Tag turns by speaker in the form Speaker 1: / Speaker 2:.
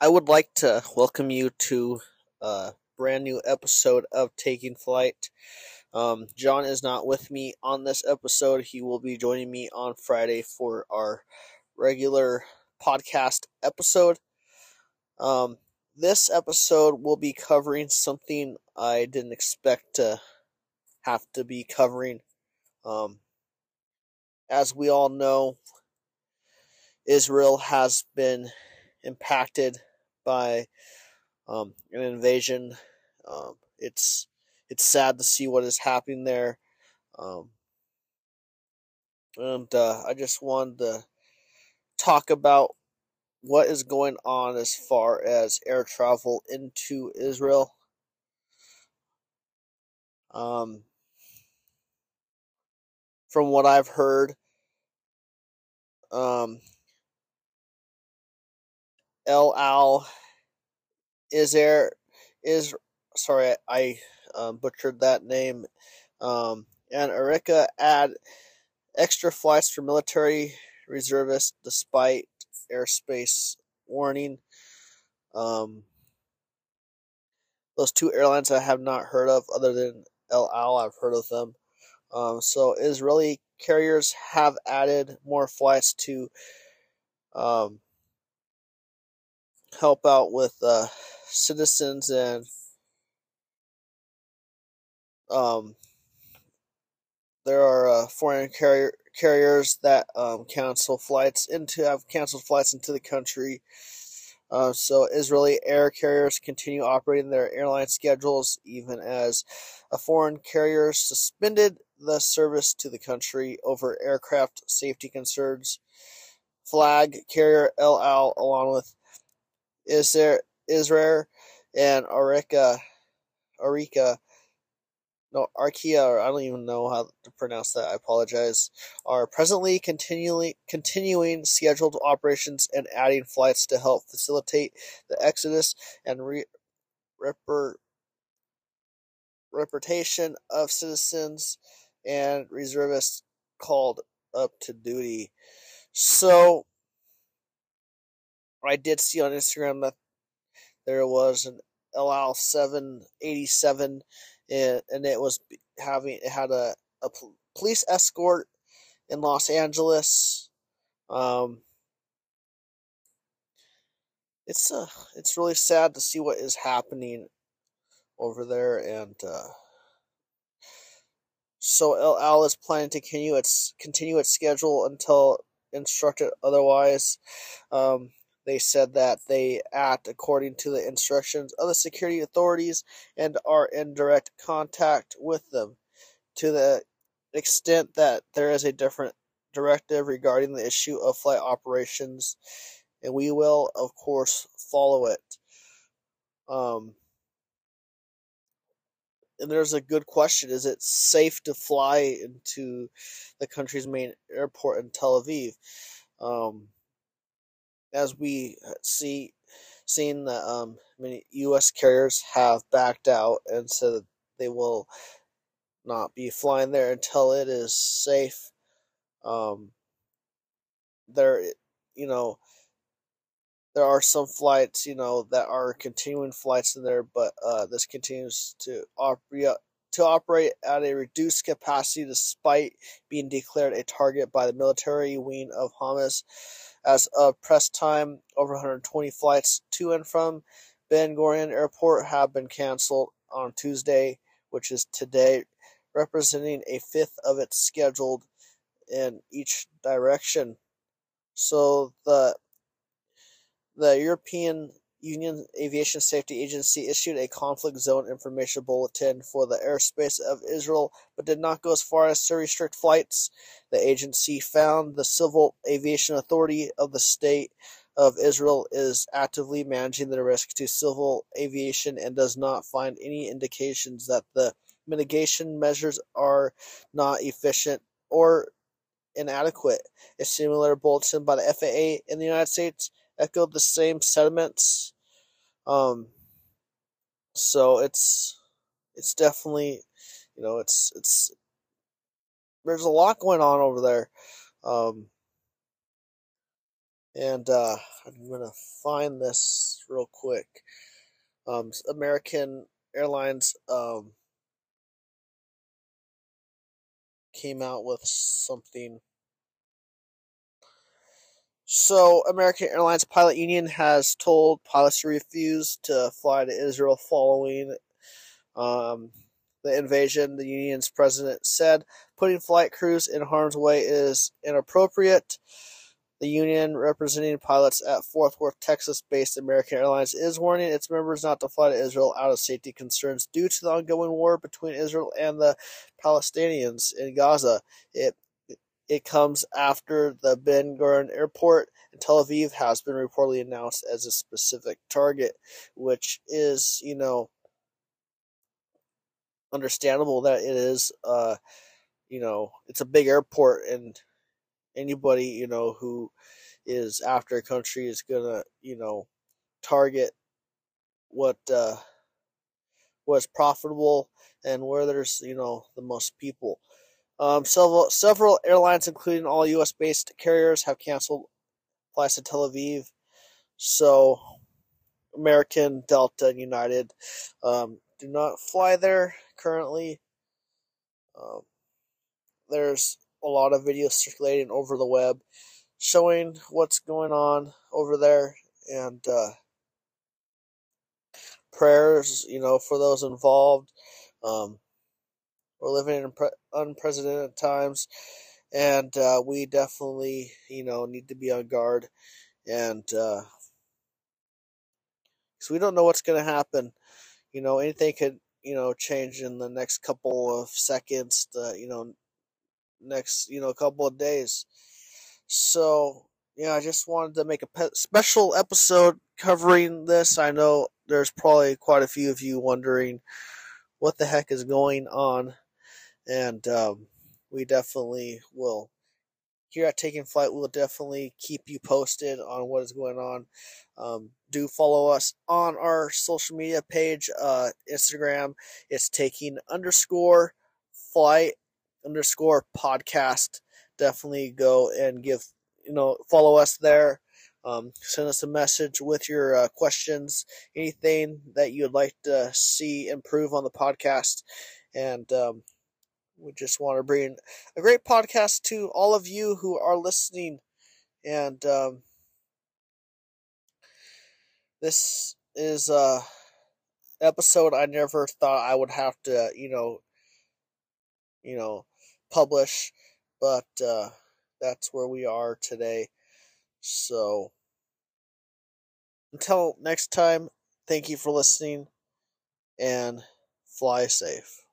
Speaker 1: I would like to welcome you to a brand new episode of Taking Flight. Um, John is not with me on this episode. He will be joining me on Friday for our regular podcast episode. Um, this episode will be covering something I didn't expect to have to be covering. Um, as we all know, Israel has been impacted by um, an invasion. Um, it's it's sad to see what is happening there, um, and uh, I just wanted to talk about what is going on as far as air travel into Israel. Um, from what I've heard, um, El Al is there is sorry I um, butchered that name. Um, and Arica add extra flights for military reservists despite airspace warning. Um, those two airlines I have not heard of, other than El Al, I've heard of them. Um, so Israeli carriers have added more flights to um, help out with uh, citizens and um, there are uh, foreign carrier carriers that um, cancel flights into have canceled flights into the country. Uh, so Israeli air carriers continue operating their airline schedules even as a foreign carrier suspended the service to the country over aircraft safety concerns. Flag carrier El Al, along with Israel, Israel and Arica, Arica, no, or I don't even know how to pronounce that. I apologize. Are presently continually continuing scheduled operations and adding flights to help facilitate the exodus and re, reper, reportation of citizens and reservists called up to duty. So, I did see on Instagram that there was an El Al 787 and, and it was having it had a, a police escort in Los Angeles. Um, it's uh, it's really sad to see what is happening over there, and uh, so El Al is planning to continue its continue its schedule until instructed otherwise. Um, they said that they act according to the instructions of the security authorities and are in direct contact with them to the extent that there is a different directive regarding the issue of flight operations, and we will, of course, follow it. Um, and there's a good question is it safe to fly into the country's main airport in Tel Aviv? Um, as we see, seen that um, many U.S. carriers have backed out and said that they will not be flying there until it is safe. Um, there, you know, there are some flights, you know, that are continuing flights in there, but uh, this continues to operate to operate at a reduced capacity despite being declared a target by the military wing of Hamas. As of press time, over 120 flights to and from Ben Gurion Airport have been canceled on Tuesday, which is today, representing a fifth of its scheduled in each direction. So the the European Union Aviation Safety Agency issued a conflict zone information bulletin for the airspace of Israel, but did not go as far as to restrict flights. The agency found the Civil Aviation Authority of the State of Israel is actively managing the risk to civil aviation and does not find any indications that the mitigation measures are not efficient or inadequate. A similar bulletin by the FAA in the United States echoed the same sentiments. Um, so it's it's definitely you know it's it's there's a lot going on over there. Um, And uh, I'm gonna find this real quick. Um, American Airlines um, came out with something. So, American Airlines Pilot Union has told pilots to refuse to fly to Israel following um, the invasion. The union's president said putting flight crews in harm's way is inappropriate. The union representing pilots at Fort Worth, Texas based American Airlines is warning its members not to fly to Israel out of safety concerns due to the ongoing war between Israel and the Palestinians in Gaza. It it comes after the Ben Gurion Airport in Tel Aviv has been reportedly announced as a specific target, which is, you know, understandable that it is, uh, you know, it's a big airport and anybody you know who is after a country is gonna you know target what uh, was profitable and where there's you know the most people. Um, several several airlines, including all U.S. based carriers, have canceled flights to Tel Aviv. So, American, Delta, and United um, do not fly there currently. Um, there's a lot of videos circulating over the web showing what's going on over there and uh, prayers, you know, for those involved. Um, we're living in pre- unprecedented times, and uh, we definitely, you know, need to be on guard, and because uh, we don't know what's going to happen. You know, anything could, you know, change in the next couple of seconds. The, you know, next you know couple of days. So yeah, I just wanted to make a pe- special episode covering this. I know there's probably quite a few of you wondering what the heck is going on, and um, we definitely will. Here at Taking Flight, we'll definitely keep you posted on what is going on. Um, do follow us on our social media page, uh, Instagram. It's taking underscore flight underscore podcast. Definitely go and give, you know, follow us there. Um, send us a message with your uh, questions, anything that you'd like to see improve on the podcast. And um, we just want to bring a great podcast to all of you who are listening. And um, this is a episode I never thought I would have to, you know, you know, publish, but uh, that's where we are today. So until next time, thank you for listening and fly safe.